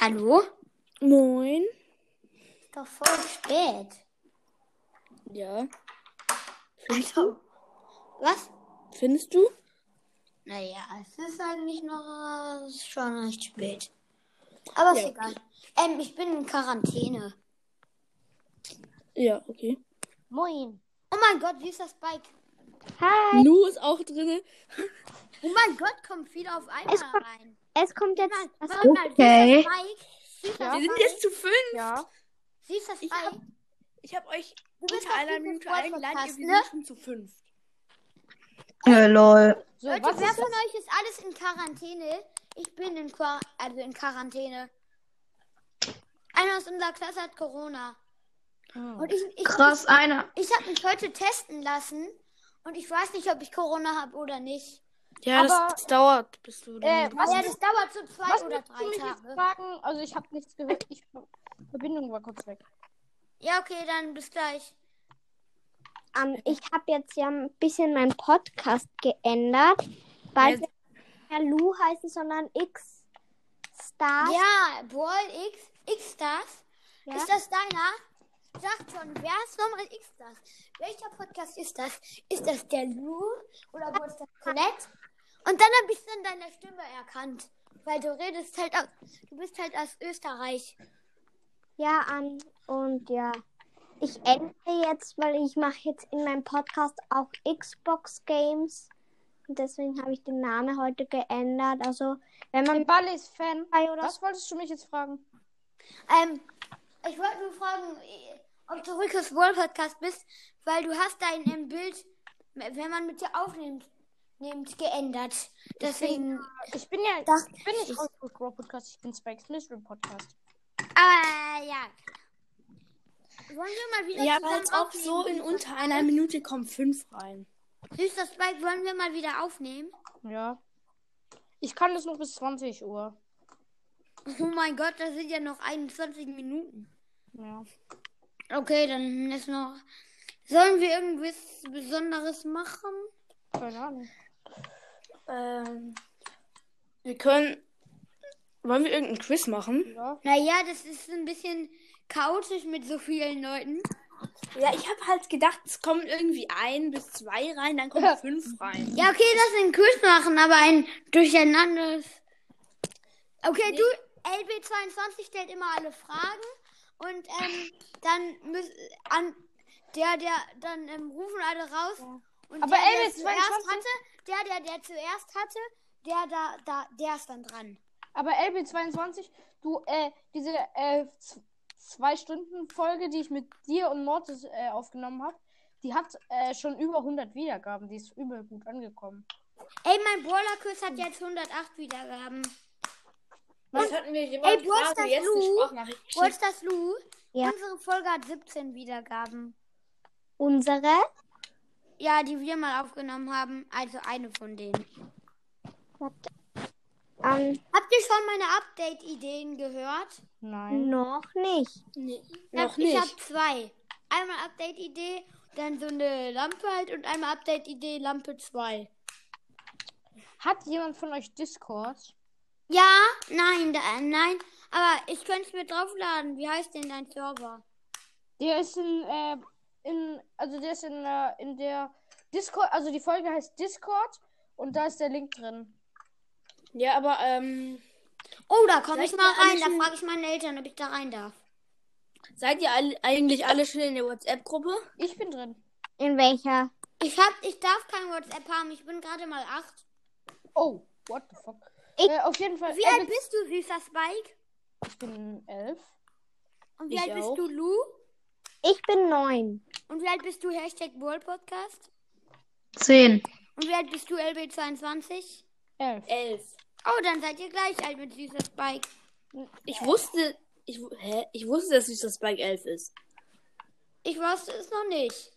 Hallo? Moin. Ist doch voll spät. Ja. Findest Also, du? was? Findest du? Naja, es ist eigentlich noch äh, schon recht spät. Aber ist Ja, egal. Ähm, ich bin in Quarantäne. Ja, okay. Moin. Oh mein Gott, wie ist das Bike? Hi. Lu ist auch drinne. Oh mein Gott, kommt viel auf einmal rein. Es kommt jetzt Mal, das warte mal, Okay. Süß das Bike? Süß das Wir sind jetzt zu fünf. Ja. Süß das Ich hab- Ich habe euch Du bist unter einer Minute eingeladen. Wir ne? sind schon zu fünf. Äh, lol. So, Leute, was wer ist von euch ist alles in Quarantäne? Ich bin in, Quar also in Quarantäne. Einer aus unserer Klasse hat Corona. Und ich, ich, Krass, einer. ich habe mich heute testen lassen. Und ich weiß nicht, ob ich Corona habe oder nicht. Ja, das, Aber- das dauert, bis du. Äh, was- ja, das dauert so zwei Was oder drei Tage. fragen? Also ich habe nichts gehört. Ich, Verbindung war kurz weg. Ja, okay, dann bis gleich. Ähm, ich habe jetzt ja ein bisschen meinen Podcast geändert. Bald Ja. wird nicht mehr Lu heißen, sondern X Stars. Ja, Brawl X, X-Stars. Ja. Ist das deiner? Sag schon, wer ist nochmal X-Stars? Welcher Podcast ist das? Ist das der Lu oder wo ist das Colette? Und dann habe ich dann deine Stimme erkannt. Weil du redest halt aus, du bist halt aus Österreich. Ja, an und ja. Ich ändere jetzt, weil ich mache jetzt in meinem Podcast auch Xbox Games. Und deswegen habe ich den Namen heute geändert. Also, wenn man Ein Ballis Fan. bei oder Was wolltest du mich jetzt fragen? Ähm, ich wollte nur fragen, ob du Rückes World Podcast bist, weil du hast dein ähm, Bild, wenn man mit dir aufnimmt, nimmt, geändert. Deswegen. Ich bin ja. Das- ich bin nicht Rock Grow Podcast, ich bin Spikes Mystery Podcast. Ah, ja. Wollen wir mal wieder Ja, aber als ob aufnehmen? so in unter einer Minute kommen fünf rein. Süß, das Bike wollen wir mal wieder aufnehmen? Ja. Ich kann das noch bis 20 Uhr. Oh mein Gott, das sind ja noch 21 Minuten. Ja. Okay, dann ist noch. Sollen wir irgendwas Besonderes machen? Keine Ahnung. Ähm, wir können. Wollen wir irgendeinen Quiz machen? Ja. Naja, das ist ein bisschen chaotisch mit so vielen Leuten. Ja, ich habe halt gedacht, es kommen irgendwie ein bis zwei rein, dann kommen fünf rein. Ja, okay, lass einen Quiz machen, aber ein durcheinanderes. Okay, du, LB22 stellt immer alle Fragen und ähm, dann müssen an der, der, dann ähm, rufen alle raus. Und Aber der, der LB22 zuerst hatte, der, der, der zuerst hatte, der da, da, der ist dann dran. Aber LB22, du, äh, diese äh, zwei Stunden Folge, die ich mit dir und Mortis äh, aufgenommen habe, die hat äh, schon über 100 Wiedergaben. Die ist übel gut angekommen. Ey, mein Brawler-Quiz hat jetzt 108 Wiedergaben. Was hatten wir Ey, jemand wo ist gefragt, das der jetzt Lu? eine Sprachnachricht Wo schickt? ist das, Lu? Ja. Unsere Folge hat 17 Wiedergaben. unsere. Ja, die wir mal aufgenommen haben. Also eine von denen. Ähm, Habt ihr schon meine Update-Ideen gehört? Nein. noch nicht. Nee, Ich hab- noch Ich habe nicht. zwei. Einmal Update-Idee, dann so eine Lampe halt und einmal Update-Idee Lampe 2. Hat jemand von euch Discord? Ja, nein, da, nein. Aber ich könnte es mir draufladen. Wie heißt denn dein Server? Der ist in, äh, in, also der ist in, äh, in der Discord, also die Folge heißt Discord und da ist der Link drin. Ja, aber ähm, Oh, da komme ich mal rein. Da frage ich meine Eltern, ob ich da rein darf. seid ihr all, eigentlich alle schon in der WhatsApp-Gruppe? Ich bin drin. In welcher? Ich hab, ich darf kein WhatsApp haben. Ich bin gerade mal acht. Oh, what the fuck. Ich- äh, auf jeden Fall. Wie äh, alt bist du, süßer Spike? Ich bin elf. Und wie Ich alt bist auch. du, Lu? Ich bin neun. Und wie alt bist du, Hashtag World Podcast? Zehn. Und wie alt bist du, LB22? Elf. Elf. Oh, dann seid ihr gleich alt mit süßer Spike. Ich wusste, ich, hä? ich wusste, dass süßer Spike elf ist. Ich wusste es noch nicht.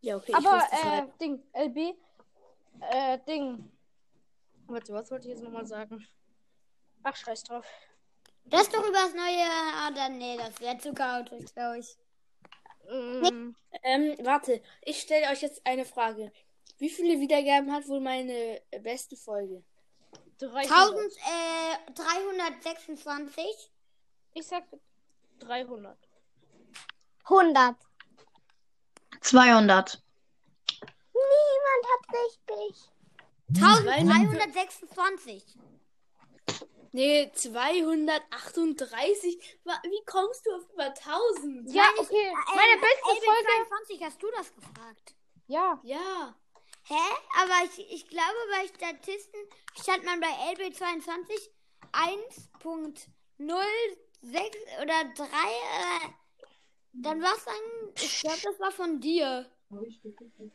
Ja, okay. ich Aber, es äh, halt. Ding, LB, äh, Ding. Warte, was wollte ich jetzt nochmal sagen? Ach, scheiß drauf. Das ist doch übers neue. Ah, dann, nee, das wäre zu chaotisch, glaube ich. Mm, Ähm, warte, ich stelle euch jetzt eine Frage. Wie viele Wiedergaben hat wohl meine äh, beste Folge? 300. 1326. Ich sag 300. 100. 200. Niemand hat richtig. 1326. Nee, 238. Wa- Wie kommst du auf über 1000? Ja, okay. Meine beste Folge. 22 hast du das gefragt. Ja. Ja. Hä? Aber ich, ich glaube, bei Statisten stand man bei LB22 1.06 oder 3. Äh, dann war es dann. Ich glaube, das war von dir.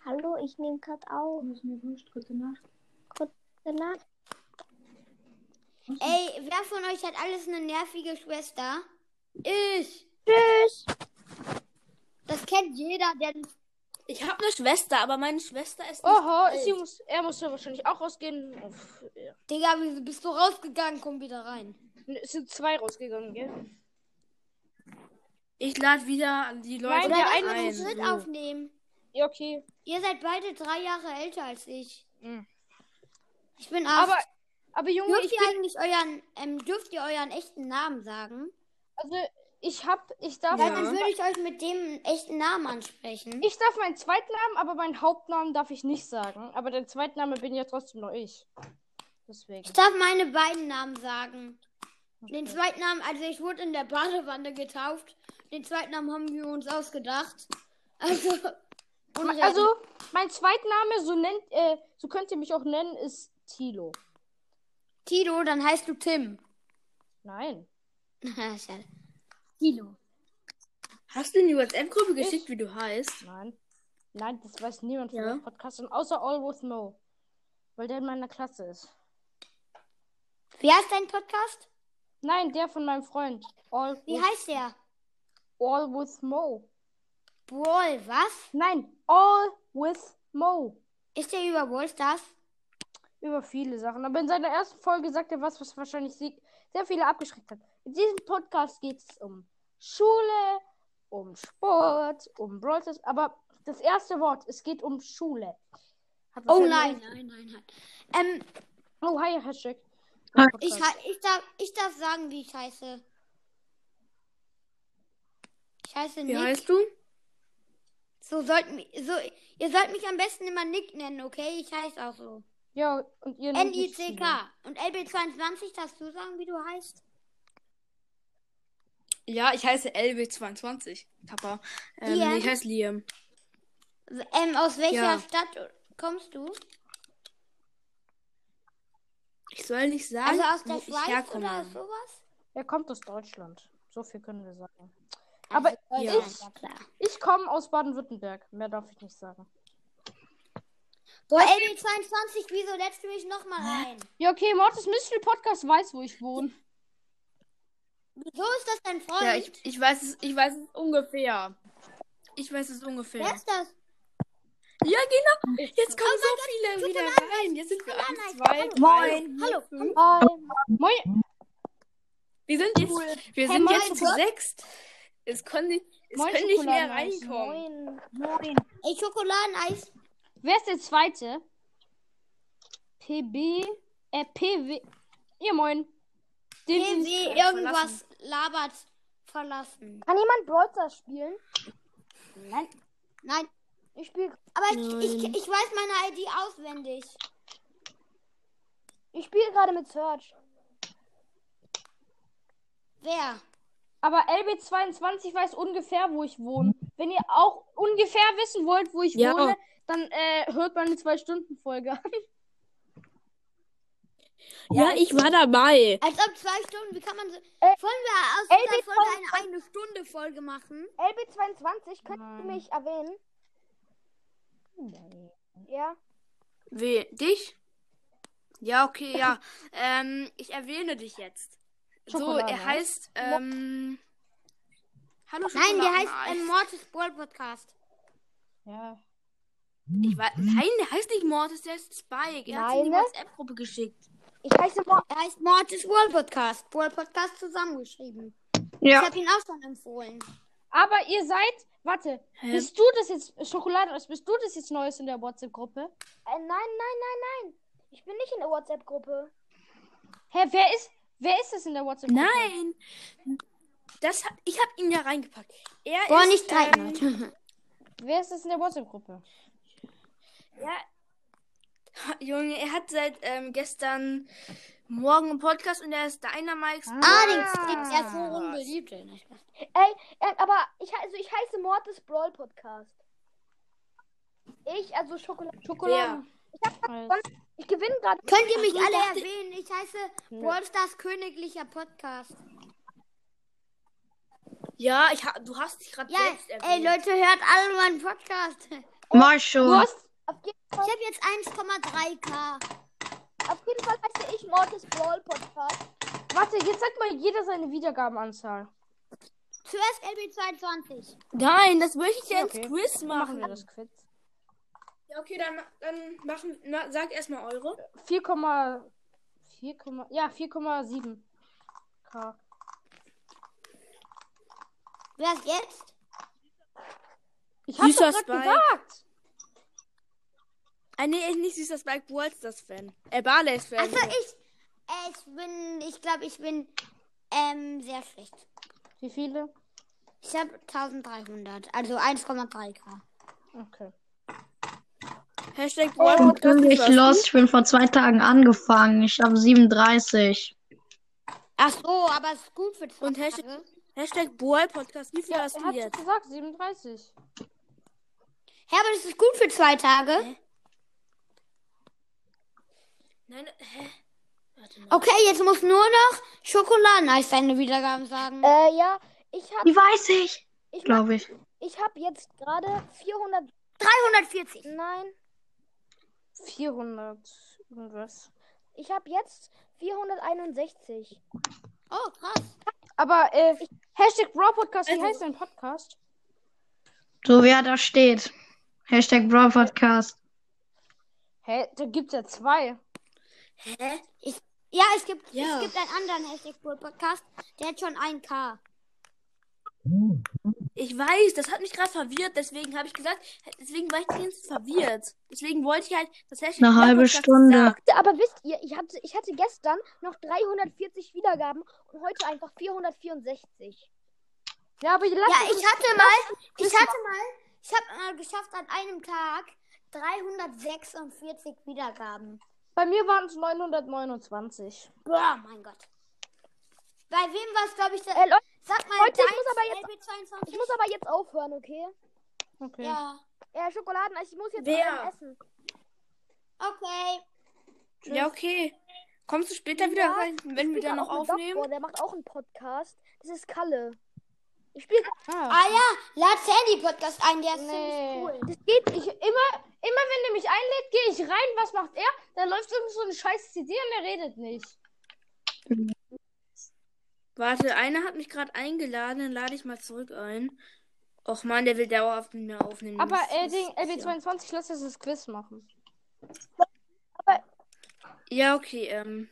Hallo, ich nehme gerade auf. Gute Nacht. Ey, wer von euch hat alles eine nervige Schwester? Ich. Tschüss. Das kennt jeder, der. Ich habe eine Schwester, aber meine Schwester ist nicht Oho, muss, er muss ja wahrscheinlich auch rausgehen. Uff, ja. Digga, wieso bist du rausgegangen? Komm wieder rein. Es sind zwei rausgegangen, gell? Ich lade wieder die Leute Nein, Oder ein. zu dritt So. aufnehmen. Ja, okay. Ihr seid beide drei Jahre älter als ich. Mhm. Ich bin acht. Aber, aber Junge, dürft ich ihr eigentlich euren, ähm, dürft ihr euren echten Namen sagen? also ich hab, ich darf, Ja. dann würde ich euch mit dem echten Namen ansprechen. ich darf meinen Zweitnamen, aber meinen Hauptnamen darf ich nicht sagen. Aber der Zweitname bin ja trotzdem noch ich. Deswegen. Ich darf meine beiden Namen sagen. Den zweiten Namen, also ich wurde in der Badewanne getauft. Den zweiten Namen haben wir uns ausgedacht. Also. Also, mein Zweitname, so nennt, äh, so könnt ihr mich auch nennen, ist Tilo. Tilo, dann heißt du Tim. Nein. Schade. Tilo. Hast du in die WhatsApp-Gruppe geschickt, wie du heißt? Nein. Nein, das weiß niemand von Ja. dem Podcast, und außer All with Mo. Weil der in meiner Klasse ist. Wie heißt dein Podcast? Nein, der von meinem Freund. All, Wie with, heißt der? All with Mo. Brawl, was? Nein, All with Mo. Ist der über Brawl Stars? Über viele Sachen. Aber in seiner ersten Folge sagt er was, was wahrscheinlich sehr viele abgeschreckt hat. In diesem Podcast geht es um Schule, um Sport, um Stars. Aber das erste Wort, es geht um Schule. Hat Oh nein, nein, nein, nein. Ähm, Oh, hi, Hashtag. Ich, ich, darf, ich darf sagen, wie ich heiße. Ich heiße Wie Nick. heißt du? So sollt, mi- so, ihr sollt mich am besten immer Nick nennen, okay? Ich heiße auch so. Ja, und ihr N-I-C-K. Und LB22, darfst du sagen, wie du heißt? Ja, ich heiße LB22. Papa. Ähm, Liam? ich heiße Liam. Ähm, aus welcher Ja. Stadt kommst du? Ich soll nicht sagen, Also aus der ich Schweiz oder sowas? Er kommt aus Deutschland. So viel können wir sagen. Aber Also, ja. Deutschland, ja klar. ich komme aus Baden-Württemberg. Mehr darf ich nicht sagen. Boah, LB22, wieso lädst du mich nochmal ein? Ja, okay, Mortis Mystery Podcast weiß, wo ich wohne. Wieso ist das dein Freund? Ja, ich, ich weiß es, ich weiß es ungefähr. Ich weiß es ungefähr. Wer ist das? Ja, genau. Jetzt kommen so viele wieder rein. Jetzt sind wir eins, zwei, Moin. Hallo. Hi. Moin. Wir sind jetzt, wir Hey, sind moin, jetzt zu sechst. Es können nicht, es Moin, können nicht mehr reinkommen. Moin. Ey, Schokoladeneis. Wer ist der zweite? PB. Äh, PW. Ja, moin. Den PW, sie- irgendwas labert verlassen. Kann jemand Brawl Stars spielen? Nein. Nein. Ich spiele Aber ich, ich, ich weiß meine ID auswendig. ich spiel gerade mit Search. Wer? Aber LB22 weiß ungefähr, wo ich wohne. Wenn ihr auch ungefähr wissen wollt, wo ich Ja. wohne, dann äh, hört meine 2-Stunden-Folge an. Ja, ich war dabei. Als ob zwei Stunden, wie kann man so. Äh, Wollen wir aus LB dieser Folge eine eine Stunde Folge machen? LB22, könnt Nein. ihr mich erwähnen? Ja. We dich? Ja, okay, ja. ähm, ich erwähne dich jetzt. So, Schokolade. er heißt, ähm, Hallo Nein, der heißt Schokoladeneis. ähm, Mortis Brawl Podcast. Ja. Ich weiß, nein, der heißt nicht Mortis, der ist Spike. Er hat in die? WhatsApp-Gruppe geschickt. Ich heiße Mo Er heißt Mortis Brawl Podcast. Brawl Podcast zusammengeschrieben. Ich Ja. habe ihn auch schon empfohlen. Aber ihr seid. Warte, Hä? bist du das jetzt. Schokolade, bist du das jetzt Neues in der WhatsApp-Gruppe? Äh, nein, nein, nein, nein. Ich bin nicht in der WhatsApp-Gruppe. Hä, wer ist, wer ist das in der WhatsApp? Nein! Das, ha- ich habe ihn ja reingepackt. Er Boah, ist, nicht streiten. ähm. Wer ist das in der WhatsApp-Gruppe? Ja. Junge, er hat seit ähm, gestern Morgen einen Podcast und er ist Dynamikes. Ah, den Sticks. Er ist so unbeliebt. ey. Aber ich, also ich heiße Mortis Brawl Podcast. Ich, also Schokolade. Schokolade. Ich gewinne gerade. Könnt ihr mich ich alle erwähnen? Ich heiße Ballstars Königlicher Podcast. Ja, ich ha, du hast dich gerade Ja, selbst ey erwähnt. Leute, hört alle meinen Podcast. Ich Mach schon. hast, Fall- habe jetzt 1,3k. auf jeden Fall heiße ich Mortis Brawl Podcast. warte, jetzt sagt mal jeder seine Wiedergabenanzahl. Zuerst LB22. Nein, das möchte ich ja Okay. ins Quiz Machen machen. wir das Quiz. Ja, okay, dann, dann machen, na, sag erstmal eure. 4,4, 4, ja, 4,7 K. Wer ist jetzt? Ich hab's doch Spike. gesagt. Ah, nee, nicht süßer Spike das Fan. Äh, Barley's Fan. Also ich, äh, ich bin, ich glaube, ich bin ähm, sehr schlecht. Wie viele? Ich habe 1300, also 1,3k. Okay. Hashtag Brawl Podcast. Ich los, ich bin vor zwei Tagen angefangen. Ich habe 37. Ach so, aber es ist gut für zwei Und Hashtag- Tage. Hashtag Brawl Podcast. Wie viel hast Er du hat jetzt? gesagt, 37. Ja, aber das ist gut für zwei Tage. Nein, hä? Warte mal. Okay, jetzt muss nur noch Schokoladeneis seine Wiedergaben sagen. Äh, ja, ich habe Die weiß ich, ich, glaube ich. ich hab jetzt gerade 400. 340. Nein, 400 irgendwas. ich habe jetzt 461. Oh, krass. Aber, äh, Hashtag Brawl Podcast, wie Also- heißt dein Podcast? So wie er da steht. Hashtag Brawl Podcast. Hä, da gibt's ja zwei. Hä? Ja, es gibt, Ja. es gibt einen anderen Hashtag Bull Podcast, der hat schon 1k. Ich weiß, das hat mich gerade verwirrt, deswegen habe ich gesagt, deswegen war ich Zeit verwirrt. Deswegen wollte ich halt das Hashtag Eine halbe Stunde. sagen. Aber wisst ihr, ich hatte, ich hatte gestern noch 340 Wiedergaben und heute einfach 464. Ja, aber lass Ja, ich das- hatte mal, ich hatte mal, ich habe mal geschafft an einem Tag 346 Wiedergaben. Bei mir waren es 929. Boah, mein Gott. Bei wem war es, glaube ich, der, Äh, Leute, sag mal, Leute, ich muss aber jetzt- LB22? ich muss aber jetzt aufhören, okay? Okay. Ja, Ja, Schokoladen, ich muss jetzt Wer? essen. okay. Ja, okay. Kommst du später wieder Ja, rein, wenn wir dann noch aufnehmen? Doktor, der macht auch einen Podcast. Das ist Kalle. Ich spiele. Ah, Ah ja, lad Sandy Podcast ein, der ist Nee. ziemlich cool. Das geht ich, immer, immer wenn der mich einlädt, gehe ich rein. Was macht er? Dann läuft irgend so eine scheiß CD und er redet nicht. Warte, einer hat mich gerade eingeladen, dann lade ich mal zurück ein. Och man, der will dauerhaft mit mir aufnehmen. Aber äh, ist- den ja. LB22, lass uns das Quiz machen. Ja, okay, ähm.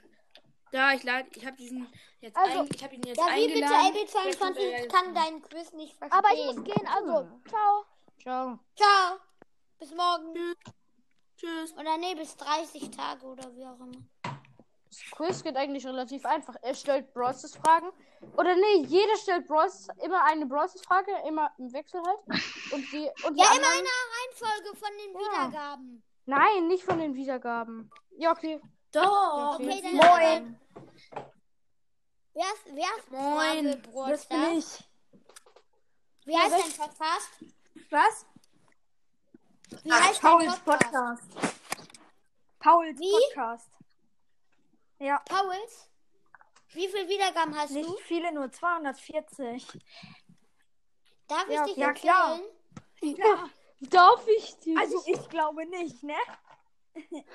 Da, ich lade, ich habe diesen jetzt Also, ein, ich habe ihn jetzt bitte eingeladen. Er LB22 ja ich kann deinen Quiz nicht verstehen. Aber ich muss gehen, also. Ciao. Ciao. Ciao. Bis morgen. Tschüss. Oder nee, bis 30 Tage oder wie auch immer. Das Quiz geht eigentlich relativ einfach. Er stellt Brawlers Fragen. Oder nee, jeder stellt Brawlers immer eine Brawlers Frage, immer im Wechsel halt. Und die, und die Ja, immer anderen- in der Reihenfolge von den Ja. Wiedergaben. Nein, nicht von den Wiedergaben. Ja, okay. Doch. Okay. Okay, dann Moin. Wer ist, wer ist Moin. Das bin ich. Wie heißt dein Podcast? Was? Wie heißt dein Pauls Podcast? Podcast. Pauls Wie? Podcast. Ja, Pauls? Wie viele Wiedergaben hast nicht du? viele, nur 240. Darf ich Ja, dich ja, klar. Ja. Darf ich dich? Also ich glaube nicht, ne?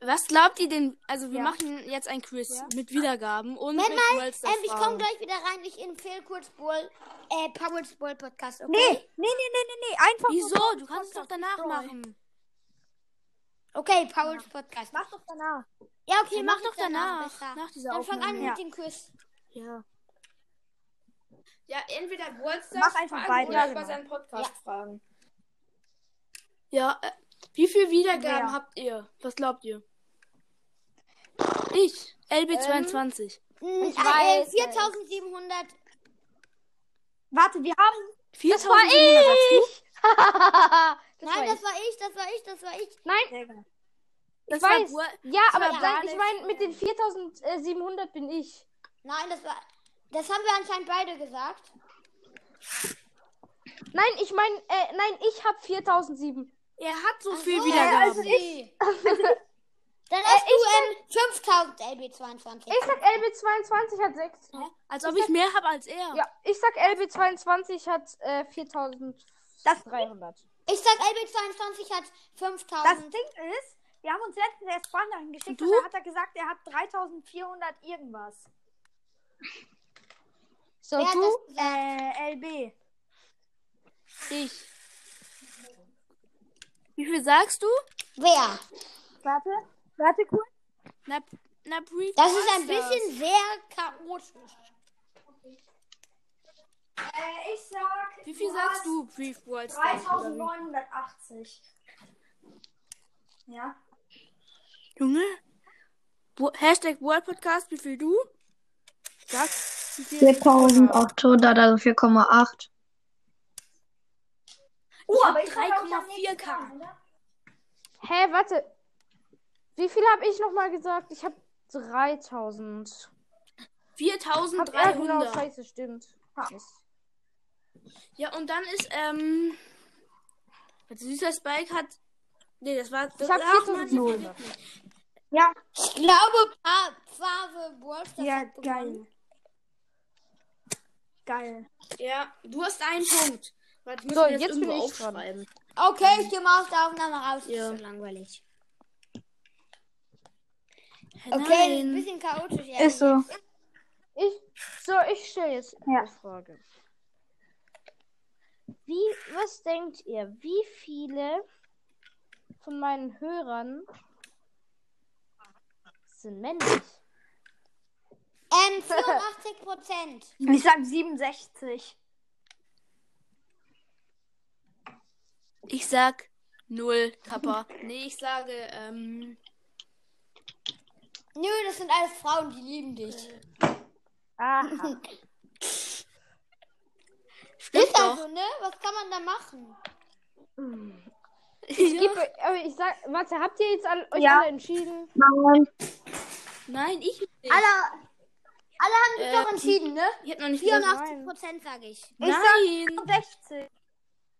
Was glaubt ihr denn? Also, wir Ja. machen jetzt ein Quiz Ja. mit Wiedergaben und Moment mit mal, Ähm, ich komme gleich wieder rein. Ich empfehle kurz Bull, äh, Pauls Bull Podcast, okay? Nee, nee, nee, nee, nee, nee. Einfach Wieso? Du kannst es doch danach Brawl. machen. Okay, Pauls Podcast. Mach doch danach. Ja, okay, Ja, mach, mach ich doch danach. besser. Nach dieser Dann fang an mit dem Quiz. Ja. Ja, entweder Brawl Stars Mach einfach Fragen beide, oder ja, über genau. seinen Podcast fragen. Ja, äh, wie viele Wiedergaben Wer? habt ihr? Was glaubt ihr? Ich. LB22. Hm, Ich äh, weiß, 4700. Warte, wir haben. 4700 sagst du? das Nein, war das ich. war ich, das war ich, das war ich. Nein, Das ich weiß. war Ja, aber gar ich meine, mit den 4700 bin ich. Nein, das war. Das haben wir anscheinend beide gesagt. Nein, ich meine, äh, nein, ich habe 4007. Er hat so viel so, Wiedergaben. also ich. Dann hast du ähm, 5000 LB22. Ich sag LB22 hat 6. Hä? Als ob ich mehr habe als er. Ja, ich sag LB22 hat äh, 4300. Ich sag LB22 hat Das 5000. Ding ist, wir haben uns letztens erst Sprachnachrichten geschickt Du? und da hat er gesagt, er hat 3400 irgendwas. So, Wer du? das? Äh, LB. Ich. Wie viel sagst du? Wer? Warte, warte kurz. Na, na Brief. Das ist ein bisschen sehr chaotisch. Äh, ich sag. Wie viel sagst du, Brief wie? 3980. Ja. Junge? Wo, Hashtag World Podcast, wie viel du? Sag, wie viel? 4800, also 4,8. Oh, hab aber ich sag auch, ich hab 3,4K. nichts dran, oder? Hä, warte. Wie viel habe ich nochmal gesagt? Ich habe 3000. Hab, ja, genau, 4300. scheiße, stimmt. Mist. Ja, und dann ist, ähm. Süßer Spike hat. Nee, das war. Ich hab ach, 4700. Mann, Ja, Ich glaube, Pave Ballstars ja, geil. Geil. Ja, du hast einen Punkt. Warte, So, das jetzt bin ich dran. aufschreiben. Okay, ich gehe mal aus der Aufnahme raus. Ja. Ist so langweilig. Okay, ein nein. bisschen chaotisch. Ja. Ist so. Ich, so, ich stelle jetzt Ja. eine Frage. Wie, was denkt ihr, wie viele von meinen Hörern sind männlich? Ähm, 84 Prozent. Ich sag 67. Ich sag null, Kappa. nee, ich sage, ähm. Nö, das sind alles Frauen, die lieben dich. Aha. Stimmt Ist doch. also, ne? Was kann man da machen? Ich gebe, aber ich sag, warte, habt ihr jetzt alle, euch Ja. alle entschieden? Nein. Nein, ich nicht. Alle, alle haben sich Äh, doch entschieden, ne? Ich hätte noch nicht gesagt. 84 Prozent, sage ich. Nein. 60.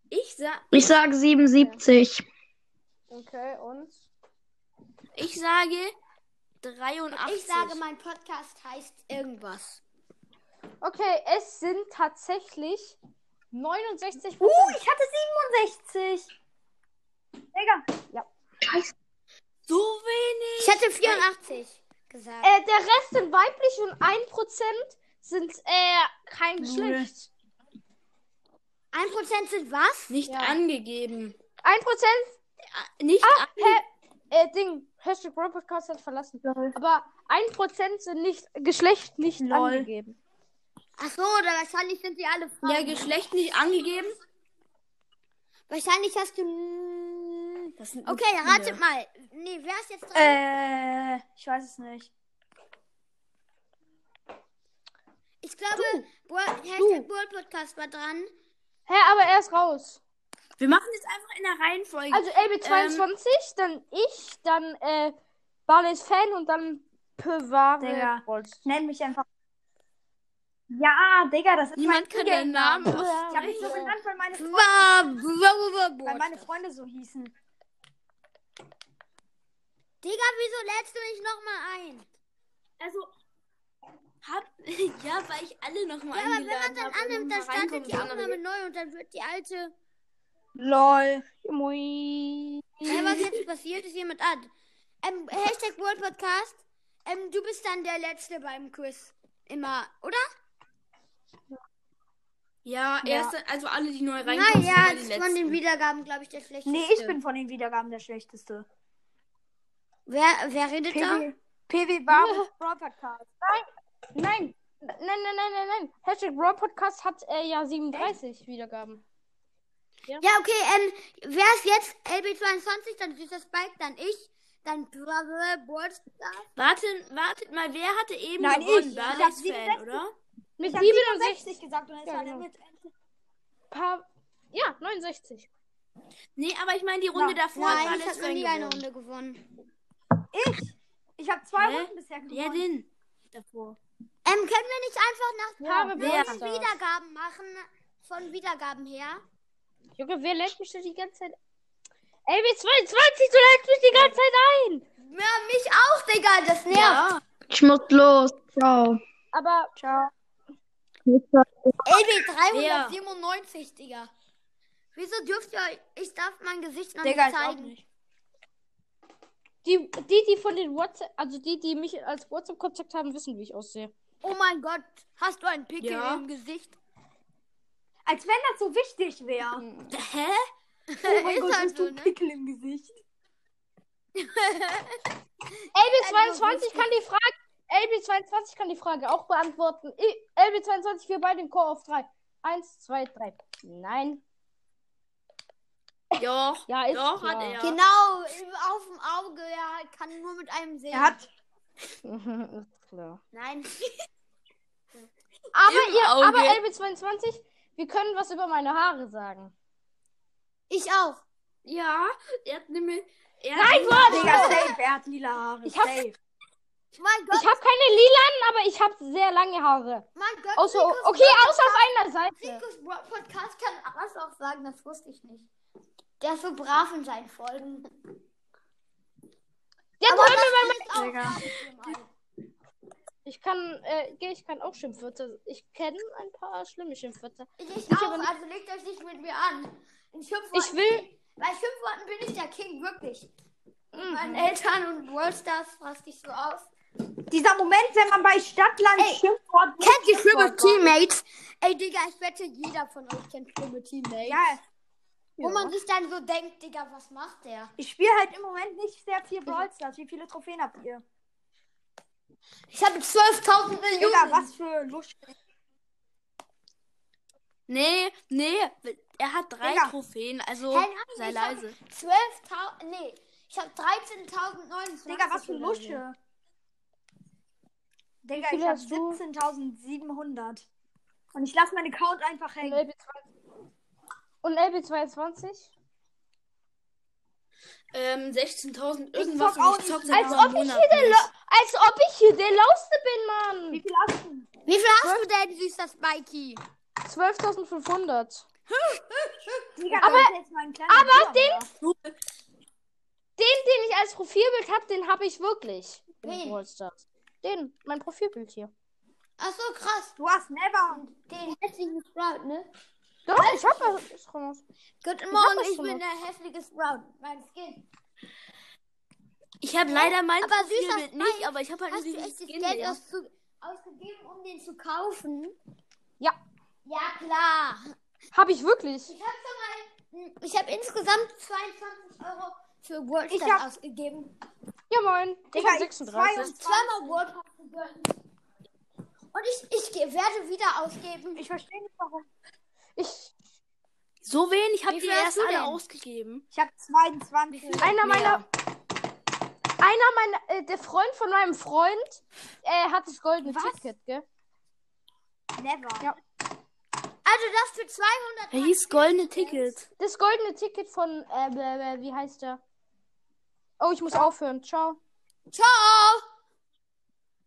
Ich sag, Ich sag 77. Okay, und? ich sage 83. Ich sage, mein Podcast heißt irgendwas. Okay, es sind tatsächlich 69 Uh, ich hatte 67. Digga. so wenig. Ich hätte 84 gesagt. Äh, der Rest sind weiblich und 1% sind äh, kein Geschlecht. 1% sind was? Nicht Ja. angegeben. 1% Nicht Ah, angegeben. hä? Äh, Ding, Hashtag Podcast hat verlassen. Aber 1% sind nicht, Geschlecht nicht Lol. angegeben. Ach so, oder wahrscheinlich sind sie alle Frauen. Ja, Geschlecht nicht angegeben. wahrscheinlich hast du. Das sind Okay, ratet mal. Nee, wer ist jetzt dran? Äh, ich weiß es nicht. ich glaube, World, Hashtag World Podcast war dran. Hä, aber er ist raus. Wir machen jetzt einfach in der Reihenfolge. Also LB22, dann ich, dann äh, Barley's Fan und dann Pevare. Nenn mich einfach. Ja, Digga, das ist Niemand kann deinen Namen Ich habe aussprechen. mich so genannt, weil meine, Freunde, weil meine Freunde so hießen. Digga, wieso lädst du mich nochmal ein? Also, hab, ja, weil ich alle nochmal Ja, aber wenn man dann annimmt, dann startet die Aufnahme neu und dann wird die alte. Lol. Mui. Hey, was jetzt passiert, ist jemand an. Ähm, Hashtag World Podcast. Ähm, du bist dann der Letzte beim Quiz. Immer, oder? Ja, erste, also alle, die neu reinkommen, Nein, ja, sind die von den. Wiedergaben, glaube ich, der schlechteste. Nee, ich bin von den Wiedergaben der schlechteste. Wer, wer redet da? PW, PW Barbe Brawl Podcast. Nein. Nein, nein, nein, nein, nein. Hashtag Brawl Podcast hat äh, ja 37 Wiedergaben. Ja, okay, ähm, wer ist jetzt? LB22, dann süßer Spike, dann ich, Dein Brother Geburtstag? Wartet, wartet mal, wer hatte eben Nein, gewonnen? ich. War Ich Fan, 67. oder? Mit Ich hab 67 67 gesagt und jetzt Ja, war der genau. mit. paar. Ja, 69. Nee, aber ich meine, die Runde Nein, davor war Nein, ich der habe nie eine. Runde gewonnen. Ich. Ich habe zwei Hä? Runden bisher Wer gewonnen. denn? Davor. Ähm, können wir nicht einfach nach Stars. Wiedergaben machen? Von Wiedergaben her? Junge, wer lädt mich denn die ganze Zeit? LB22, du lädst mich die ganze Zeit ein! Ja, mich auch, Digga. Das nervt. Ja. Ich muss los. Ciao. Aber Ciao. LB 397, Digga. Wieso dürft ihr euch. Ich darf mein Gesicht noch Digga, nicht zeigen. die, die, die von den WhatsApp, also die, die mich als WhatsApp-Kontakt haben, wissen, wie ich aussehe. Oh mein Gott. Hast du einen Pickel Ja. im Gesicht? Als wenn das so wichtig wäre. Hä? Oh mein Gott, halt hast du so, einen ne? Pickel im Gesicht? LB22 kann die Frage, LB22 kann die Frage auch beantworten. I- LB22, wir beide im Chor auf 3. 1, 2, 3. Nein. Doch. Ja, ist Doch, klar. hat er. Genau, auf dem Auge. Er kann nur mit einem sehen. Er hat. ist klar. Nein. Aber, Im ihr, Auge. aber LB22, wir können was über meine Haare sagen. Ich auch. Ja, er hat nämlich. Er Nein! Digga, safe. Er hat lila Haare. Ich hab- safe. Mein Gott. Ich habe keine lilanen, aber ich habe sehr lange Haare. mein Gott. Außer, Ricos okay, außer auf einer Seite. Ricos Podcast kann alles auch sagen. Das wusste ich nicht. Der ist so brav in seinen Folgen. Der Aber hör mir mal auch All. Ich kann, äh, ich kann auch Schimpfwörter. Ich kenne ein paar schlimme Schimpfwörter. Ich, Ich auch, aber nicht- also legt euch nicht mit mir an. Ich will- Bei Schimpfworten bin ich der King, wirklich. Mhm. Meine Eltern und Worldstars raste ich so aus. Dieser Moment, wenn man bei Stadtland Ey, Schimpfwort. Kennt ihr schlimme Teammates? Ey, Digga, ich wette, jeder von euch kennt schlimme Teammates. Ja, Wo man sich dann so denkt, Digga, was macht der? ich spiele halt im Moment nicht sehr viel Brawl Stars. Wie viele Trophäen habt ihr? Ich habe 12.000 Millionen. Digga, was für Lust. Nee, nee. Er hat drei Digga. Trophäen, also nein, sei ich hab leise. 12.000, nee, ich habe 13.029. Digga, was für. Lusche. Digga, ich habe hast du? 17.700. Und ich lasse meinen Account einfach Und hängen. LB22? Und LB22? Ähm, 16.000 Ich irgendwas zock ich zock nicht. seit Als ob ich hier der, als ob ich hier der Lauste bin, Mann. Wie viel hast du? Wie viel hast du denn, süßer Spikey? 12.500. Digga, Aber- das ist jetzt mein kleiner aber Bruder, Den, den ich als Profilbild habe, den habe ich wirklich. Stars. Den, mein Profilbild hier. Ach so, krass. Du hast never. Den hässlichen Sprout, ne? Doch, ich habe was raus. Guten hab Morgen, das ich schon bin der hässliche Sprout. Mein Skin. Ich habe leider mein Aber Profilbild süßer nicht, aber ich habe halt Hast du nur echt diesen das Skin. Geld ja. ausgegeben, um den zu kaufen? Ja. Ja, klar. Habe ich wirklich. Ich habe schon mal, ich habe insgesamt 22 Euro für World Ich hab- ausgegeben. Ja, moin. Ich Digga, habe ich 36. 22. Zweimal World. Und ich, ich werde wieder ausgeben. Ich verstehe nicht warum. Ich, So wenig habt ihr erst alle denn? ausgegeben. Ich habe 22. einer meiner. Einer meiner. Äh, der Freund von meinem Freund äh, hat das goldene Was? Ticket, gell? Never. Ja. Also das für 200 Er hieß goldene Ticket. Das goldene Ticket von. Äh, äh, wie heißt der? Oh, ich muss aufhören. Ciao. Ciao!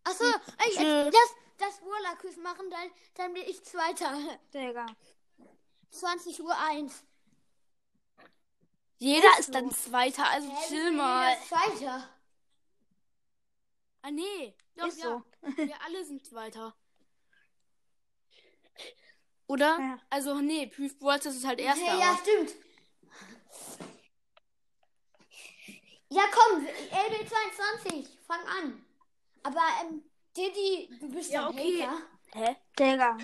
Achso, ey, Tschüss. das, das Wurla-Quiz machen, dann, dann bin ich Zweiter. Digga. 20 Uhr 1. Jeder ist dann Zweiter, also chill mal. Zweiter. Ah, nee. Doch, Ist ja. Wir alle sind Zweiter. Oder? Ja. Also, nee, Proof Wars ist halt Erster. Ja, ja, stimmt. Ja, komm, LB22, fang an. Aber, ähm, Diddy, du bist Ja, ein okay. Hater. Hä? Digga.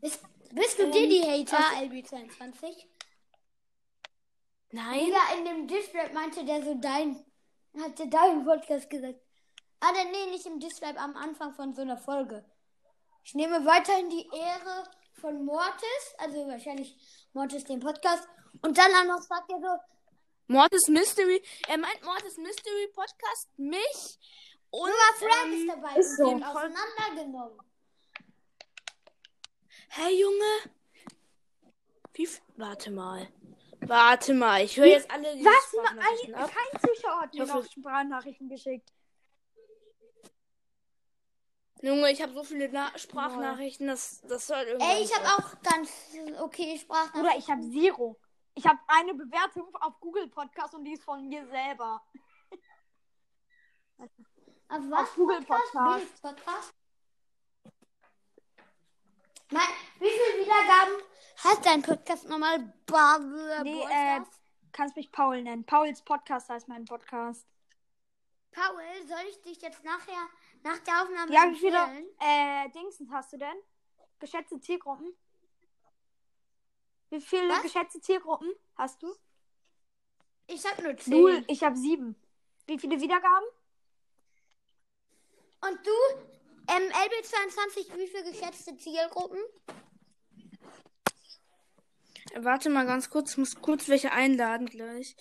Bist, bist du Ähm, Diddy-Hater, LB22? Nein? Ja, in dem Distrap meinte der so dein, hat der dein Podcast gesagt. Ah, dann, nee, nicht im Distrap, am Anfang von so einer Folge. Ich nehme weiterhin die Ehre von Mortis, also wahrscheinlich Mortis den Podcast. Und dann auch noch sagt er so, Mortis Mystery. Er meint Mortis Mystery Podcast, mich und. Sogar Frank ähm, ist dabei. ist so. auseinandergenommen. Hey Junge. Wie. Warte mal. Warte mal. Ich höre jetzt alle die Was? Sprachnachrichten Ein, ab. kein Zuschauer hat Ich mir noch Sprachnachrichten geschickt. Junge, ich habe so viele Na Sprachnachrichten, das, das soll irgendwie. Ey, ich habe auch ganz okay Sprachnachrichten. Oder ich habe Zero. Ich habe eine Bewertung auf Google Podcast und die ist von mir selber. Auf was? Auf Google Podcast. Podcast? Mein, wie viele Wiedergaben hat dein Podcast nochmal? Nee, äh, kannst mich Paul nennen. Pauls Podcast heißt mein Podcast. Paul, soll ich dich jetzt nachher, nach der Aufnahme Ja, wie viele äh, Dingsens hast du denn? Geschätzte Zielgruppen? Wie viele Was? geschätzte Zielgruppen hast du? Ich hab nur zehn. Null. Ich habe sieben. Wie viele Wiedergaben? Und du, ähm, LB22, wie viele geschätzte Zielgruppen? Warte mal ganz kurz, ich muss kurz welche einladen gleich.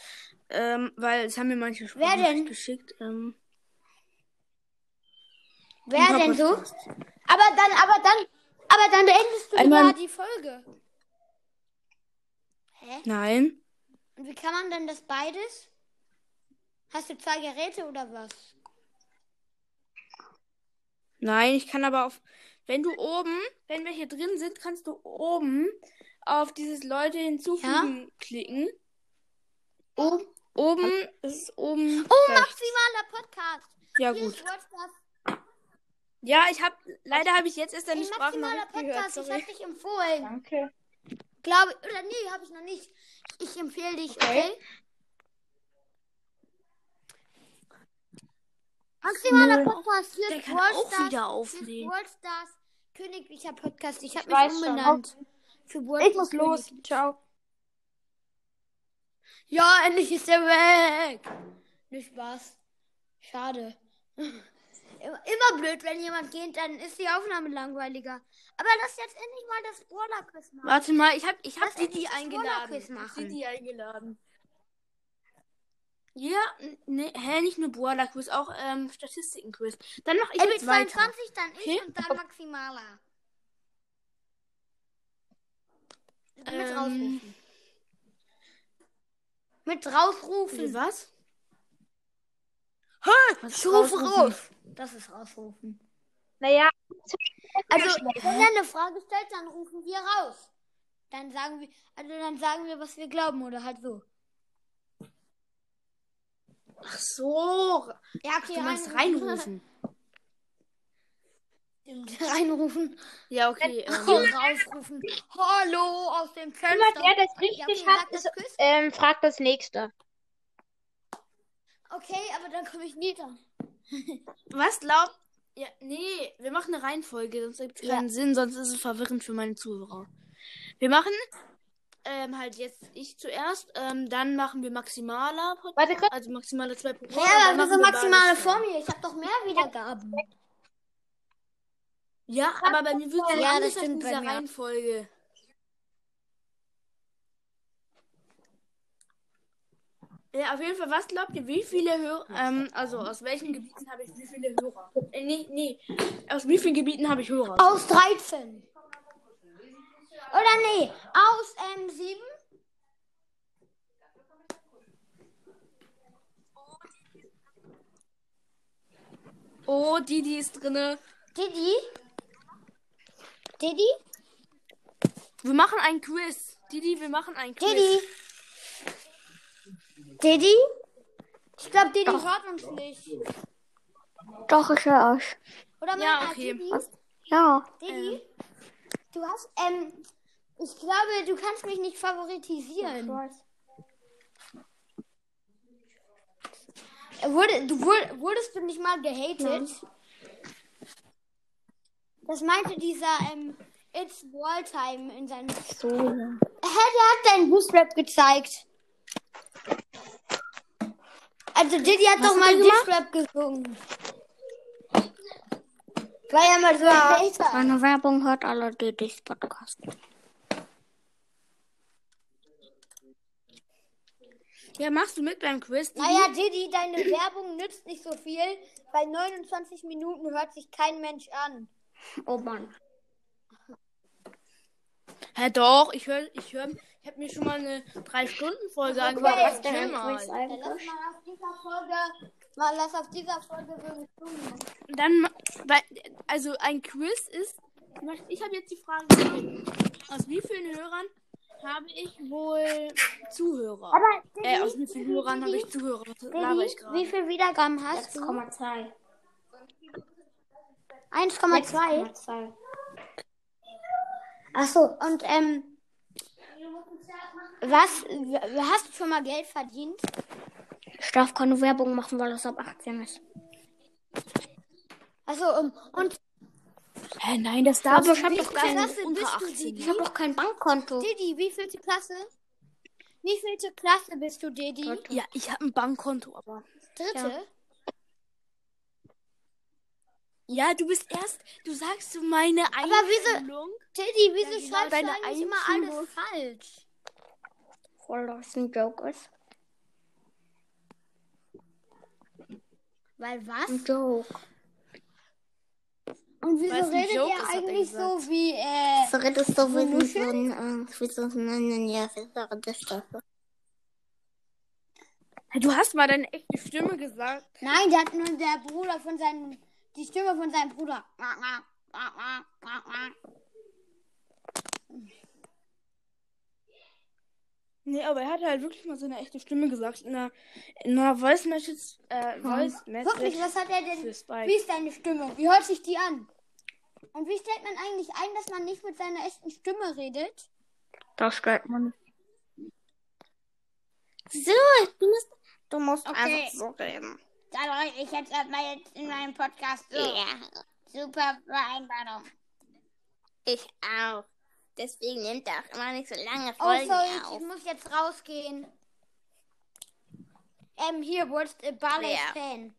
Ähm, weil es haben mir manche denn? Sprachnachrichten geschickt. Ähm, Wer denn so? Podcasts. Aber dann, aber dann, aber dann beendest du Einmal- ja die Folge. Hä? Nein. Und wie kann man denn das beides? Hast du zwei Geräte oder was? Nein, ich kann aber auf. Wenn du oben, wenn wir hier drin sind, kannst du oben auf dieses Leute hinzufügen klicken. Oben, oben ist oben. Oh, maximaler Podcast. Ja, Hier gut. Ja, ich hab. Leider habe ich jetzt erst deine Sprachnachricht gehört. Podcast, ich Sorry. hab dich empfohlen. Danke. Glaube, oder nee, habe ich noch nicht. Ich empfehle dich, okay? Maximaler Podcast hier Der kann Brawl auch Stars. wieder aufnehmen. Brawl Stars Königlicher Podcast. Ich habe mich umbenannt. Für Brawl Ich muss Stars los. Ciao. Ja, endlich ist er weg. Nicht Spaß. Schade. Immer, blöd, wenn jemand geht, dann ist die Aufnahme langweiliger. Aber lass jetzt endlich mal das Brawler-Quiz machen. Warte mal, ich hab, ich hab endlich das eingeladen. Brawler-Quiz Ich hab machen. Didi eingeladen. Ja, ne, hä, nicht nur Brawler-Quiz, auch ähm, Statistiken-Quiz. Dann mach ich wird jetzt weiter. 22, dann ich Okay. und dann Maximaler. Mit Ähm, rausrufen. Mit rausrufen. Was? Was Ich rufe raus. Das ist rausrufen. Naja, Also, wenn er eine Frage stellt, dann rufen wir raus. Dann sagen wir, also dann sagen wir, was wir glauben oder halt so. Ach so. Ja, okay, Du meinst reinrufen. reinrufen. Ja, okay. Und rausrufen. Hallo aus dem Fenster. Immer der das Ja, richtig okay, hat, ist, ähm, fragt das nächste. Okay, aber dann komme ich nie dran. was glaubt. Ja, nee, wir machen eine Reihenfolge, sonst ergibt es keinen Sinn, sonst ist es verwirrend für meine Zuhörer. Wir machen ähm, halt jetzt ich zuerst, ähm, dann machen wir maximaler Podcast, Warte kurz. also maximale 2 pro Ja, aber wieso maximale vor mir? Ich habe doch mehr Wiedergaben. Ja, aber bei mir wird es Ja, anders das in dieser mir. Reihenfolge. Ja, auf jeden Fall, was glaubt ihr, wie viele Hörer, ähm, also aus welchen Gebieten habe ich wie viele Hörer? Äh, nee, nee, aus wie vielen Gebieten habe ich Hörer? Aus 13. Oder nee, aus ähm, 7. Oh, Didi ist drinne. Didi? Didi? Wir machen ein Quiz. Didi, wir machen ein Quiz. Didi? Didi? Ich glaube, Didi hört uns nicht. Doch, ich höre euch. Oder Ja, mein- okay. Didi? Ja. Didi? Du hast, ähm, ich glaube, du kannst mich nicht favoritisieren. Äh, Wurde, du, wur- wurdest du nicht mal gehatet? Das meinte dieser, ähm, It's Walltime in seinem. So, ja. Hä, der hat deinen Boost-Rap gezeigt. Also Didi hat doch mal Diss-Rap gesungen. War ja mal so Hater. Meine Werbung hört alle Didis Podcast. Ja, machst du mit beim Quiz? Didi? Naja, Didi, deine Werbung nützt nicht so viel. Bei 29 Minuten hört sich kein Mensch an. Oh Mann. Hä, doch, ich höre, ich höre, ich habe mir schon mal eine 3-Stunden-Folge angehört. Okay, Was Der chill Quiz mal. Dann lass mal auf dieser Folge, mal lass auf dieser Folge so eine Stunde. Dann, weil, also ein Quiz ist, ich habe jetzt die Frage gestellt, aus wie vielen Hörern habe ich wohl Zuhörer? Aber äh, aus wie vielen Hörern habe ich Zuhörer? Was laber ich wie viele Wiedergaben hast du? 1,2. 1,2. 6,2. Achso, und ähm, was, hast du schon mal Geld verdient? Ich darf keine Werbung machen, weil das ab 18 ist. Achso, um, und Hä, nein, das darf Aber ich hab nicht doch keine- unter bist du, 18. Didi? Ich habe doch kein Bankkonto. Didi, wie vielte Klasse? Wie vielte Klasse bist du, Didi? Ja, ich habe ein Bankkonto, aber. Dritte? Ja, du bist erst, du sagst so meine wieso- Einstellung. Didi, wieso Ja, genau, schreibst du eigentlich immer alles falsch? Voll, dass ein Joke ist. Weil was? Ein Joke. Und wieso Weil es ein redet Joke ihr ist, hat er eigentlich gesagt. so wie, äh, So redest du wie so ein, äh, wie so ein, ja, wie so eine Stoffe. Hä, Du hast mal deine echte Stimme gesagt. Nein, der hat nur der Bruder von seinem, die Stimme von seinem Bruder. Nee, aber er hat halt wirklich mal seine echte Stimme gesagt. In einer, in einer Voice Message, äh, Voice Message Wirklich, was hat er denn? Wie ist deine Stimme? Wie hört sich die an? Und wie stellt man eigentlich ein, dass man nicht mit seiner echten Stimme redet? Das stellt man nicht. So, du musst, du musst Okay. einfach so reden. Dann rede ich jetzt erstmal jetzt in meinem Podcast so. Ja, Super Vereinbarung. ich auch. Deswegen nimmt er auch immer nicht so lange Oh, Folgen sorry, ich auf. muss jetzt rausgehen. Ähm, hier, wurdest äh, Barley Wer? Fan.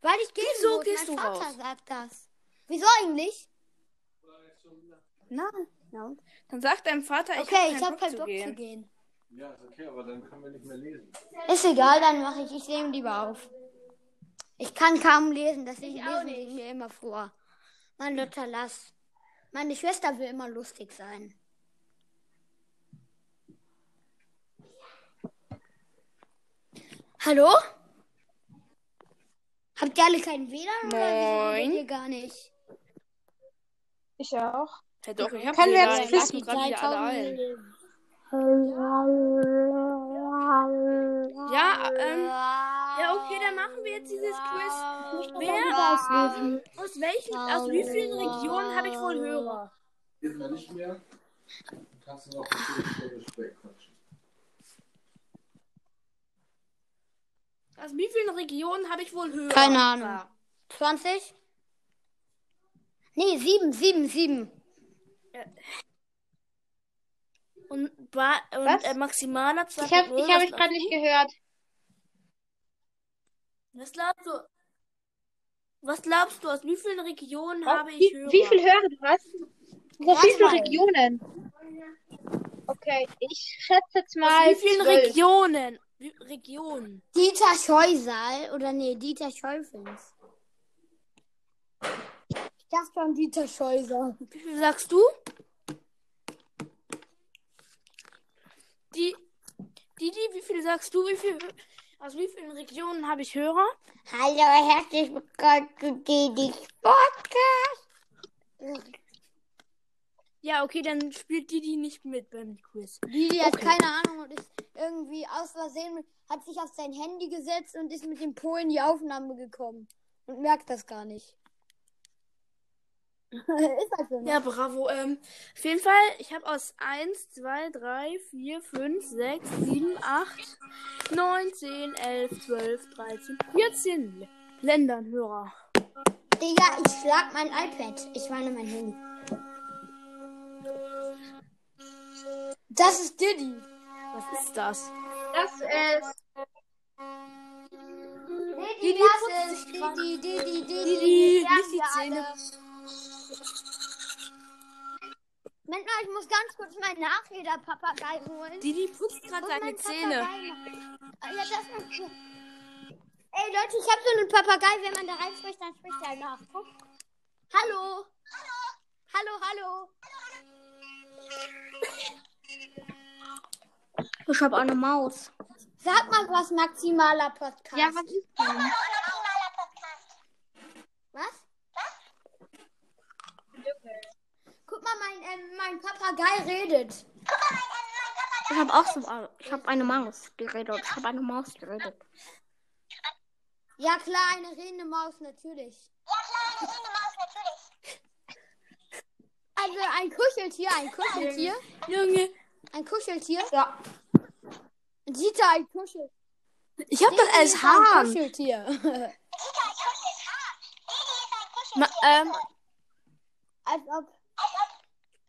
Weil ich gehen Wieso muss. gehst mein du Vater raus? sagt das. Wieso eigentlich? Nein, nein. Dann sagt deinem Vater, ich Okay, hab ich keinen habe Bock keinen zu Bock gehen. zu gehen. Ja, ist okay, aber dann können wir nicht mehr lesen. Ist egal, dann mache ich, ich nehme lieber auf. Ich kann kaum lesen, deswegen lesen ich mir immer vor. Mein Luther, lass. Meine Schwester will immer lustig sein. Hallo? Habt ihr alle keinen WLAN oder Moin. ihr gar nicht? Ich auch. Ja, doch, ich hab Können wir WLAN, jetzt wissen, gerade wieder alle ein. Ja, Ja, ähm, ja, okay, dann machen wir jetzt dieses Quiz. Wer, aus welchen, aus wie vielen Regionen habe ich wohl Hörer? Geht nicht mehr. Kannst du noch. Aus wie vielen Regionen habe ich wohl Hörer? Keine Ahnung. Ja. 20? Nee, 7, 7, 7. Und, ba und Was? äh, maximaler Ich habe 2.0, ich hab was ich gerade glaubst nicht du? gehört. Was glaubst du? Was glaubst du, aus wie vielen Regionen Was? habe ich Wie, Hörer? wie viel Hörer du hast? Aus wie viele mal. Regionen? Okay, ich schätze jetzt Aus mal wie vielen. Regionen? Wie, Regionen. Dieter Scheusal oder nee, Dieter Scheufels. Ich dachte schon Dieter Scheusal. Wie viel sagst du? Die, die, wie viel sagst du? Wie viel, aus wie vielen Regionen habe ich Hörer? Hallo, herzlich willkommen zu Didis Podcast. Ja, okay, dann spielt die nicht mit beim Quiz. Didi hat Okay. keine Ahnung und ist irgendwie aus Versehen, hat sich auf sein Handy gesetzt und ist mit dem Polen in die Aufnahme gekommen. Und merkt das gar nicht. ist halt so, ne? Ja, bravo. Ähm, auf jeden Fall, ich habe aus 1, 2, 3, 4, 5, 6, 7, 8, 9, 10, 11, 12, 13, 14 Ländern Hörer. Digga, ich schlag mein iPad. Ich meine mein Handy. Das ist Diddy. Was ist das? Das ist. Diddy, lass es. Diddy, Diddy, Diddy. Didi, sterben nicht die wir Zähne. alle. Moment mal, ich muss ganz kurz meinen Nachreder-Papagei holen. Didi putzt gerade seine Zähne. Ja, das ist Ey Leute, ich habe so einen Papagei, wenn man da reinspricht, dann spricht er nach. Guck. Hallo. Hallo, hallo. Ich habe eine Maus. Sag mal was, maximaler Podcast. Ja, was ist denn? Was? Guck mal, mein, ähm, mein Papagei redet. Ich habe auch so ich habe eine Maus, die redet. Ich habe eine Maus, die redet. Ja klar, eine redende Maus, natürlich. Also ein Kuscheltier, ein Kuscheltier, Junge, ein Kuscheltier. Ja. Sieht da ein Kuschel. ich hab das als Ein Hahn. Kuscheltier. Ma ähm, Als ob.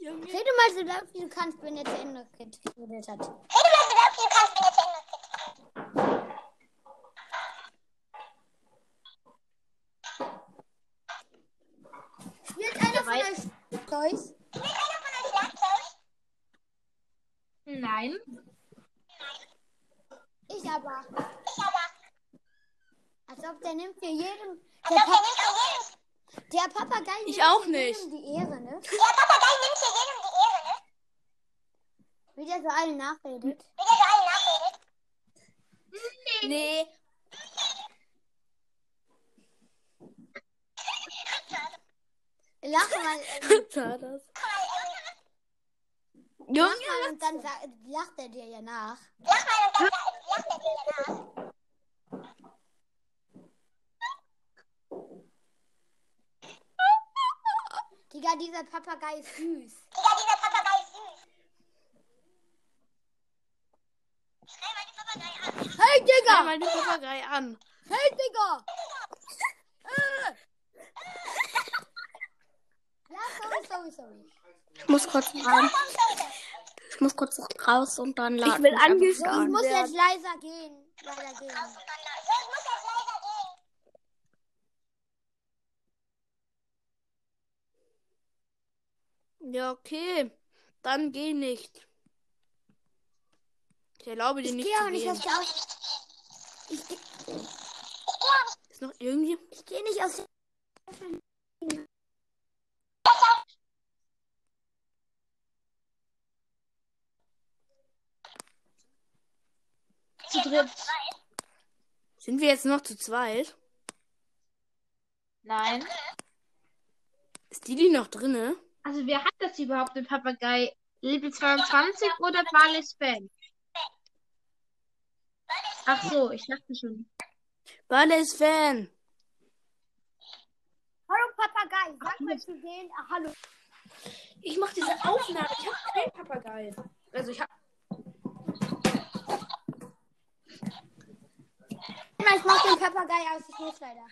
Junge. Rede mal so laut, wie du kannst, wenn er zu Ende geredet hat. Spielt einer von euch Toys? Nein. Ich aber. Als ob der nimmt für jedem. Der, pa der Papagei Ich nimmt auch für nicht. jedem die Ehre, ne? Wie der so allen nachredet. Nee. Lach mal, ähm, war das? Junge. lach mal und dann sa- lacht er dir ja nach. Digga, dieser Papagei ist süß. Hey, Ja, Digga! mal den Papagei an. Hey, Digga! Äh. Ja, sorry, sorry, sorry. Ich muss kurz rein. Ich muss kurz raus und dann laden. Ich will So, ich angeschaut muss jetzt leiser gehen. Leiser gehen. Ja, okay. Dann geh nicht. Ich erlaube dir Ich nicht gehe zu nicht aus gehen. der Aus ich, geh- Ist noch irgendwie? ich gehe nicht aus der Zu dritt. Sind wir jetzt noch zu zweit? Nein. Ist Didi noch drinne? Also wer hat das überhaupt, den Papagei? Level 22 oder Barley's Fan? Ach so, ich dachte schon. Bale ist Fan. Hallo Papagei, sag mal zu denen, ah, hallo. Ich mach diese Aufnahme. Ich hab keinen Papagei. Also ich hab. Ich mach den Papagei aus, ich muss leider.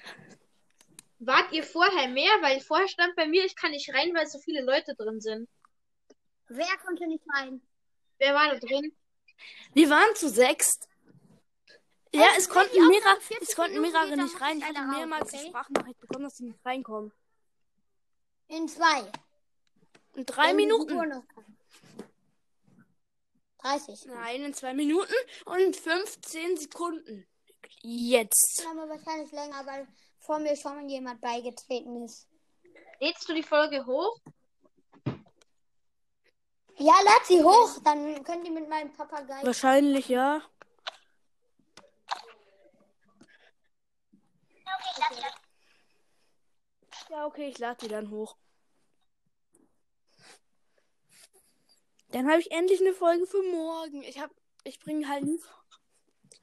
Wart ihr vorher mehr? Weil vorher stand bei mir, ich kann nicht rein, weil so viele Leute drin sind. Wer konnte nicht rein? Wer war da drin? Wir waren zu sechst. Ja, Also, es konnten, die mehrere, 40 es konnten mehrere nicht rein. ich hatte raus, mehrmals die okay? Sprachnachricht bekommen, dass sie nicht reinkommen. In zwei. In drei die Minuten. Uhr noch kann. 30. Nein, in zwei Minuten und 15 Sekunden. Jetzt. Aber wahrscheinlich länger, weil vor mir schon jemand beigetreten ist. Lädst du die Folge hoch? Ja, lad sie hoch, dann könnt ihr mit meinem Papagei. Wahrscheinlich ja. Ja, okay, ich lade die dann hoch. Dann habe ich endlich eine Folge für morgen. Ich hab, ich bringe halt nie.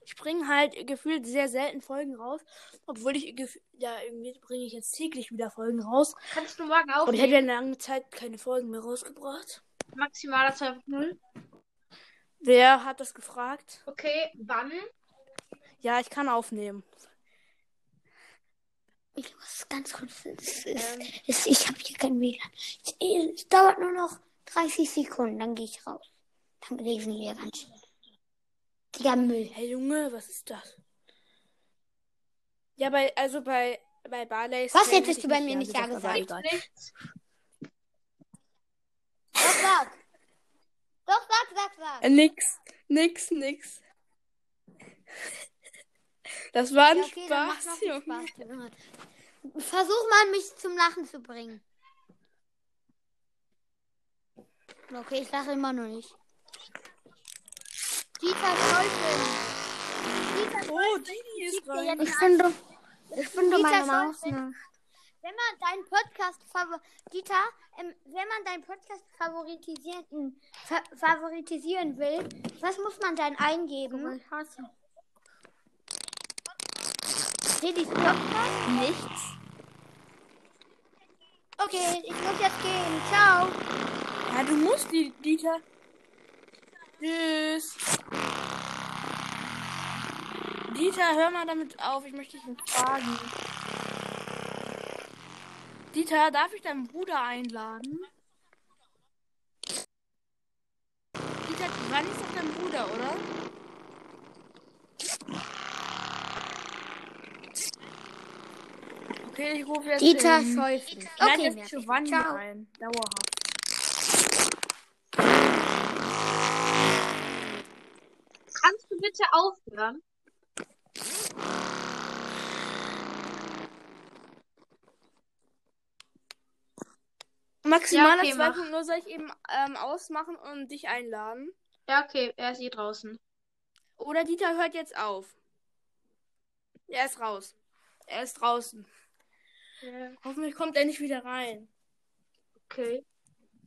Ich bringe halt gefühlt sehr selten Folgen raus. Obwohl ich ja irgendwie bringe ich jetzt täglich wieder Folgen raus. Kannst du morgen Und ich hätte eine lange Zeit keine Folgen mehr rausgebracht. Maximaler 2.0. Wer hat das gefragt? Okay, wann? Ja, ich kann aufnehmen. Ich muss ganz kurz. Es, Ähm. ist, es, ich habe hier kein WLAN. Es, es dauert nur noch 30 Sekunden, dann gehe ich raus. Dann lesen wir ganz schnell. Digga, Müll. Hey Junge, was ist das? Ja, bei, also bei, bei Barley's. Was hättest hätte du bei mir nicht ja gesagt. Doch, sag. Doch, sag, sag, sag. Äh, nix, nix, nix. Das war ein Ja, okay, Spaß, Junge. Spaß. Versuch mal, mich zum Lachen zu bringen. Okay, ich lache immer noch nicht. Dieter Teufel. Dieter Oh, Didi ist rein. Ich finde, Ich finde Dieter meine. Maus nicht. Wenn man deinen Podcast favor Dieter, ähm, wenn man deinen Podcast favoritisieren, fa favoritisieren will, was muss man dann eingeben? Ich hasse. Didis Podcast? Nichts. Okay, ich muss jetzt gehen. Ciao. Ja, du musst die, Dieter. Tschüss. Dieter, hör mal damit auf. Ich möchte dich fragen. Dieter, darf ich deinen Bruder einladen? Dieter, wann ist doch dein Bruder, oder? Okay, ich rufe jetzt Dieter lade Okay. Giovanni Ciao. ein. Dauerhaft. Kannst du bitte aufhören? Maximal Ja, okay, mach. 2.0 soll ich eben ähm, ausmachen und dich einladen. Ja, okay, er ist eh draußen. Oder Dieter hört jetzt auf. Er ist raus. Er ist draußen. Ja, Hoffentlich kommt er nicht wieder rein. okay.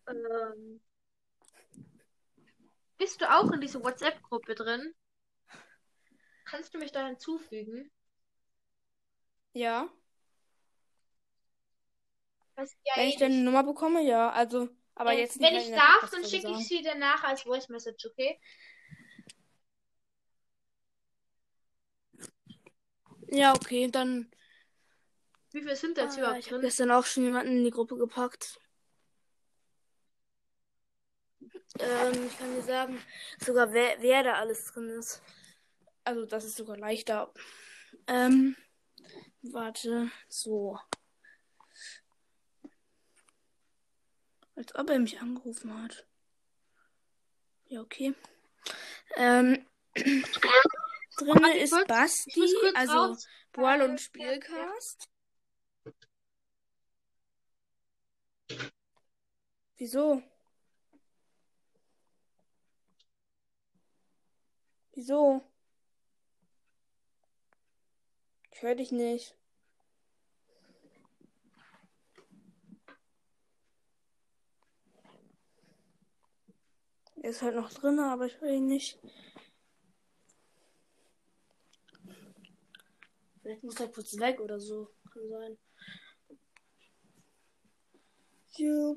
Ähm, bist du auch in dieser WhatsApp-Gruppe drin? Kannst du mich da hinzufügen? Ja. Ich ja Wenn eh ich deine nicht. Nummer bekomme, ja. Also, aber Ähm, jetzt. Wenn ich darf, dann schicke ich sie danach als Voice Message, okay? Ja, okay, dann. Wie viele sind da jetzt Ah, überhaupt ich habe drin? gestern auch schon jemanden in die Gruppe gepackt. Ähm, ich kann dir sagen, sogar wer, wer da alles drin ist. Also, das ist sogar leichter. Ähm, warte, so. Als ob er mich angerufen hat. Ja, okay. Ähm, drinne ist kurz, Basti, also raus. Boal und Spielcast. Wieso? Wieso? Ich höre dich nicht. Er ist halt noch drin, aber ich höre ihn nicht. Vielleicht muss er kurz weg oder so. Kann sein. Ja.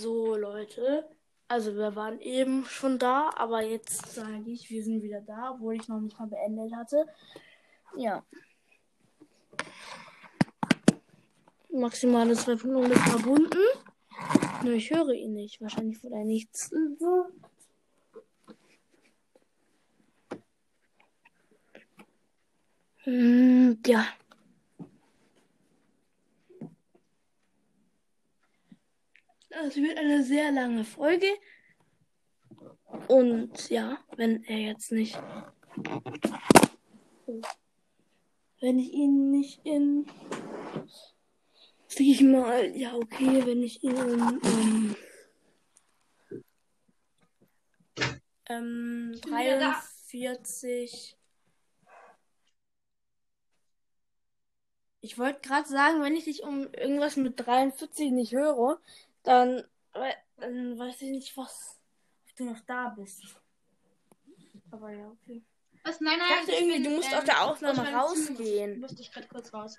So, Leute. Also, wir waren eben schon da, aber jetzt sage ich, wir sind wieder da, obwohl ich noch nicht mal beendet hatte. Ja. Maximale 2.0 ist verbunden. Nur ich höre ihn nicht. Wahrscheinlich, weil er nichts. Hm, ja. Das wird eine sehr lange Folge. Und ja, wenn er jetzt nicht. Wenn ich ihn nicht in. Sag ich mal, ja, okay, wenn ich ihn in. Ähm, ähm, bin wieder da. 43. Ich wollte gerade sagen, wenn ich dich um irgendwas mit 43 nicht höre, dann, we- dann weiß ich nicht, was ob du noch da bist. Aber ja, okay. Was? Nein, nein. Ich dachte irgendwie, bin, du musst ähm, aus der Aufnahme rausgehen. Musste ich gerade kurz raus.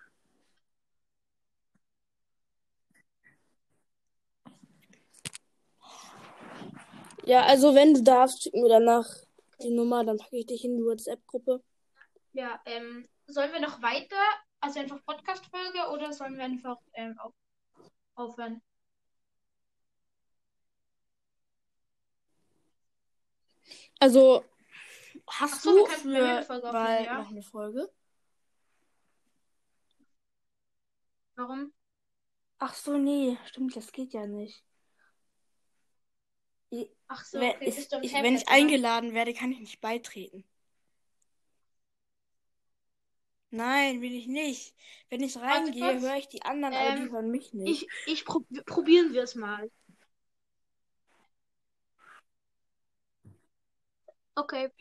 Ja, also wenn du darfst, schick mir danach die Nummer, dann packe ich dich in die WhatsApp-Gruppe. Ja, ähm, sollen wir noch weiter? Also einfach Podcast-Folge oder sollen wir einfach ähm, auf, aufhören? Also, hast so, du für bald ja. noch eine Folge? Warum? Ach so, nee, stimmt, das geht ja nicht. Ich- Ach so, wenn, okay, ich, ich, Tablet, wenn ich oder? eingeladen werde, kann ich nicht beitreten. Nein, will ich nicht. Wenn ich reingehe, höre ich die anderen, aber die Ähm, hören mich nicht. Ich, ich prob probieren wir es mal. Okay.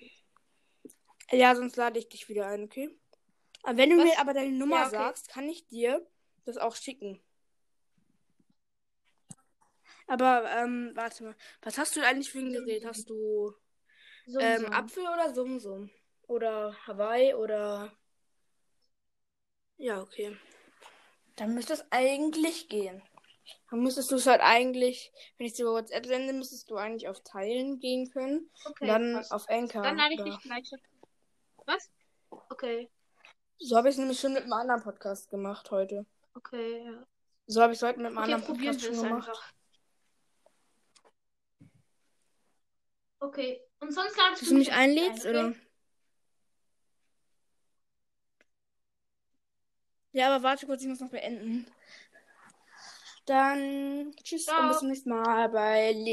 Ja, sonst lade ich dich wieder ein, okay? Aber wenn du Was? mir aber deine Nummer Ja, okay. sagst, kann ich dir das auch schicken. Aber, ähm, warte mal. Was hast du eigentlich für ein Gerät? Hast du So, ähm, so. Apfel oder Sumsum? Oder Hawaii oder. Ja, okay. Dann müsste es eigentlich gehen. Dann müsstest du es halt eigentlich, wenn ich es über WhatsApp sende, müsstest du eigentlich auf Teilen gehen können. Okay, Und dann passt. auf Anchor. Dann lade ich dich gleich. Was? Okay, So habe ich es nämlich schon mit einem anderen Podcast gemacht heute. okay, ja. So habe ich es heute mit einem Okay, anderen Podcast schon gemacht. einfach. Okay, und sonst ladest Dass du mich nicht einlädst, ein, okay? oder? Ja, aber warte kurz, ich muss noch beenden. Dann tschüss Ciao. und bis zum nächsten Mal bei Leon.